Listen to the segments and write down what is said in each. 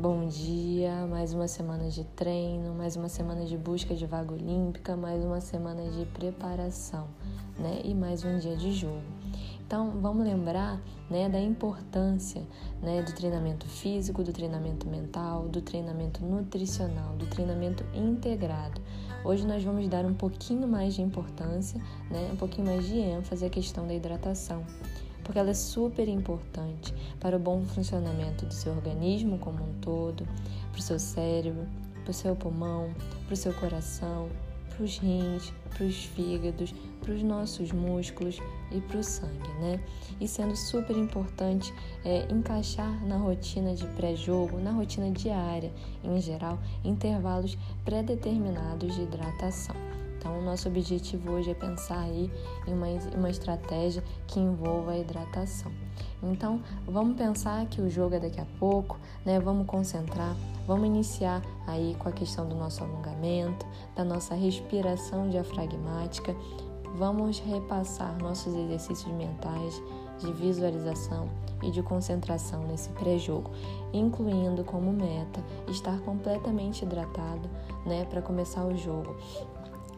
Bom dia, mais uma semana de treino, mais uma semana de busca de vaga olímpica, mais uma semana de preparação, né? E mais um dia de jogo. Então, vamos lembrar, né, da importância, né, do treinamento físico, do treinamento mental, do treinamento nutricional, do treinamento integrado. Hoje nós vamos dar um pouquinho mais de importância, né, um pouquinho mais de ênfase à questão da hidratação porque ela é super importante para o bom funcionamento do seu organismo como um todo, para o seu cérebro, para o seu pulmão, para o seu coração, para os rins, para os fígados, para os nossos músculos e para o sangue, né? E sendo super importante é, encaixar na rotina de pré-jogo, na rotina diária em geral, intervalos pré-determinados de hidratação. Então, o nosso objetivo hoje é pensar aí em uma, uma estratégia que envolva a hidratação. Então, vamos pensar que o jogo é daqui a pouco, né? Vamos concentrar, vamos iniciar aí com a questão do nosso alongamento, da nossa respiração diafragmática. Vamos repassar nossos exercícios mentais de visualização e de concentração nesse pré-jogo, incluindo como meta estar completamente hidratado, né, para começar o jogo.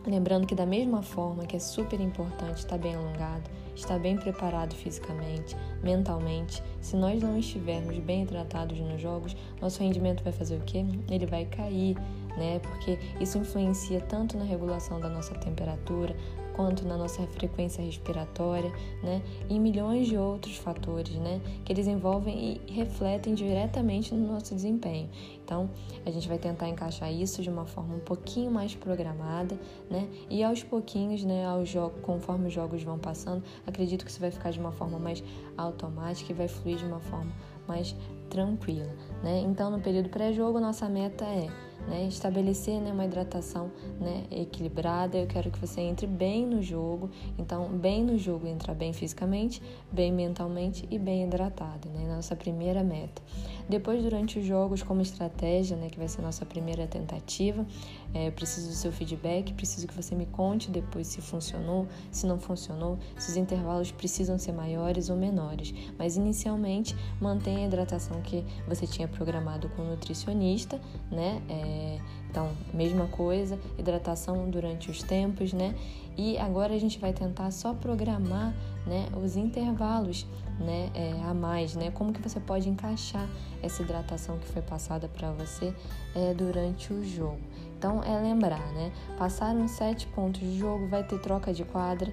Lembrando que, da mesma forma que é super importante estar bem alongado, estar bem preparado fisicamente, mentalmente, se nós não estivermos bem tratados nos jogos, nosso rendimento vai fazer o quê? Ele vai cair, né? Porque isso influencia tanto na regulação da nossa temperatura, quanto na nossa frequência respiratória, né? E milhões de outros fatores, né? Que eles envolvem e refletem diretamente no nosso desempenho. Então, a gente vai tentar encaixar isso de uma forma um pouquinho mais programada, né? E aos pouquinhos, né, aos jogos, conforme os jogos vão passando, acredito que isso vai ficar de uma forma mais automática e vai fluir de uma forma mais tranquila, né? Então, no período pré-jogo, nossa meta é né? Estabelecer né, uma hidratação né, equilibrada. Eu quero que você entre bem no jogo. Então, bem no jogo, entrar bem fisicamente, bem mentalmente e bem hidratado, né? Nossa primeira meta. Depois, durante os jogos, como estratégia, né, que vai ser nossa primeira tentativa, é, preciso do seu feedback, preciso que você me conte depois se funcionou, se não funcionou, se os intervalos precisam ser maiores ou menores. Mas, inicialmente, mantenha a hidratação que você tinha programado com o nutricionista, né? É, então, mesma coisa, hidratação durante os tempos, né? E agora a gente vai tentar só programar, né, os intervalos, né, é, a mais, né? Como que você pode encaixar essa hidratação que foi passada para você é, durante o jogo. Então, é lembrar, né? Passaram sete pontos de jogo, vai ter troca de quadra,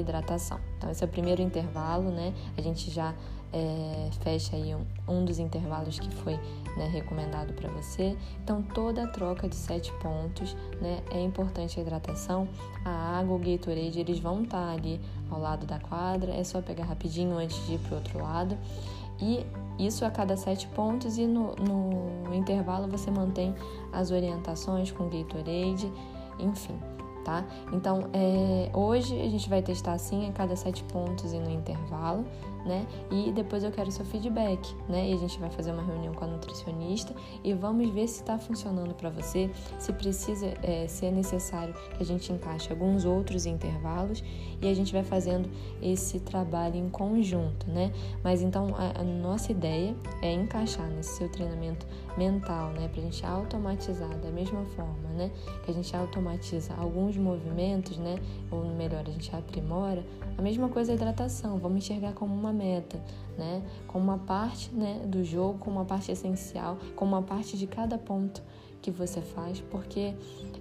hidratação. Então, esse é o primeiro intervalo, né? A gente já é, fecha aí um, um, dos intervalos que foi né, recomendado para você. Então, toda a troca de sete pontos, né, é importante a hidratação. A água, o Gatorade, eles vão estar tá ali ao lado da quadra, é só pegar rapidinho antes de ir para outro lado. E isso a cada sete pontos, e no, no intervalo você mantém as orientações com Gatorade, enfim tá? Então, é, hoje a gente vai testar assim a cada sete pontos e no intervalo, né? E depois eu quero seu feedback, né? E a gente vai fazer uma reunião com a nutricionista e vamos ver se está funcionando para você, se precisa, é, se é necessário que a gente encaixe alguns outros intervalos e a gente vai fazendo esse trabalho em conjunto, né? Mas então a, a nossa ideia é encaixar nesse seu treinamento mental, né? Pra gente automatizar da mesma forma, né? Que a gente automatiza alguns movimentos, né? Ou melhor, a gente aprimora. A mesma coisa a hidratação, vamos enxergar como uma meta, né? Como uma parte, né, do jogo, como uma parte essencial, como uma parte de cada ponto que você faz, porque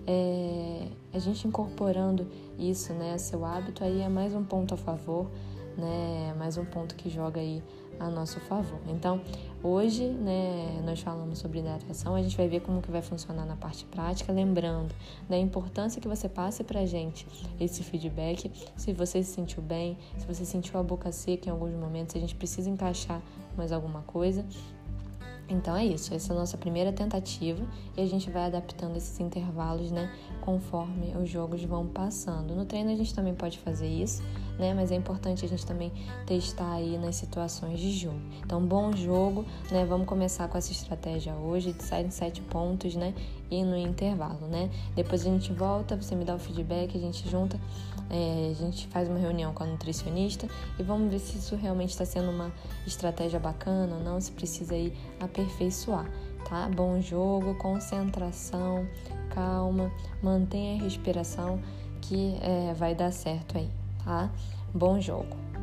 é, a gente incorporando isso, né, seu hábito aí é mais um ponto a favor, né, mais um ponto que joga aí a nosso favor. Então, hoje, né, nós falamos sobre hidratação, a gente vai ver como que vai funcionar na parte prática, lembrando da importância que você passe pra gente esse feedback, se você se sentiu bem, se você sentiu a boca seca em alguns momentos, a gente precisa encaixar mais alguma coisa. Então é isso, essa é a nossa primeira tentativa e a gente vai adaptando esses intervalos, né, conforme os jogos vão passando. No treino a gente também pode fazer isso, né? Mas é importante a gente também testar aí nas situações de jogo. Então, bom jogo, né? Vamos começar com essa estratégia hoje de sair em sete pontos, né? E no intervalo, né? Depois a gente volta, você me dá o feedback, a gente junta, é, a gente faz uma reunião com a nutricionista e vamos ver se isso realmente está sendo uma estratégia bacana ou não, se precisa aí aperfeiçoar. tá? Bom jogo, concentração, calma, mantenha a respiração que é, vai dar certo aí, tá? Bom jogo!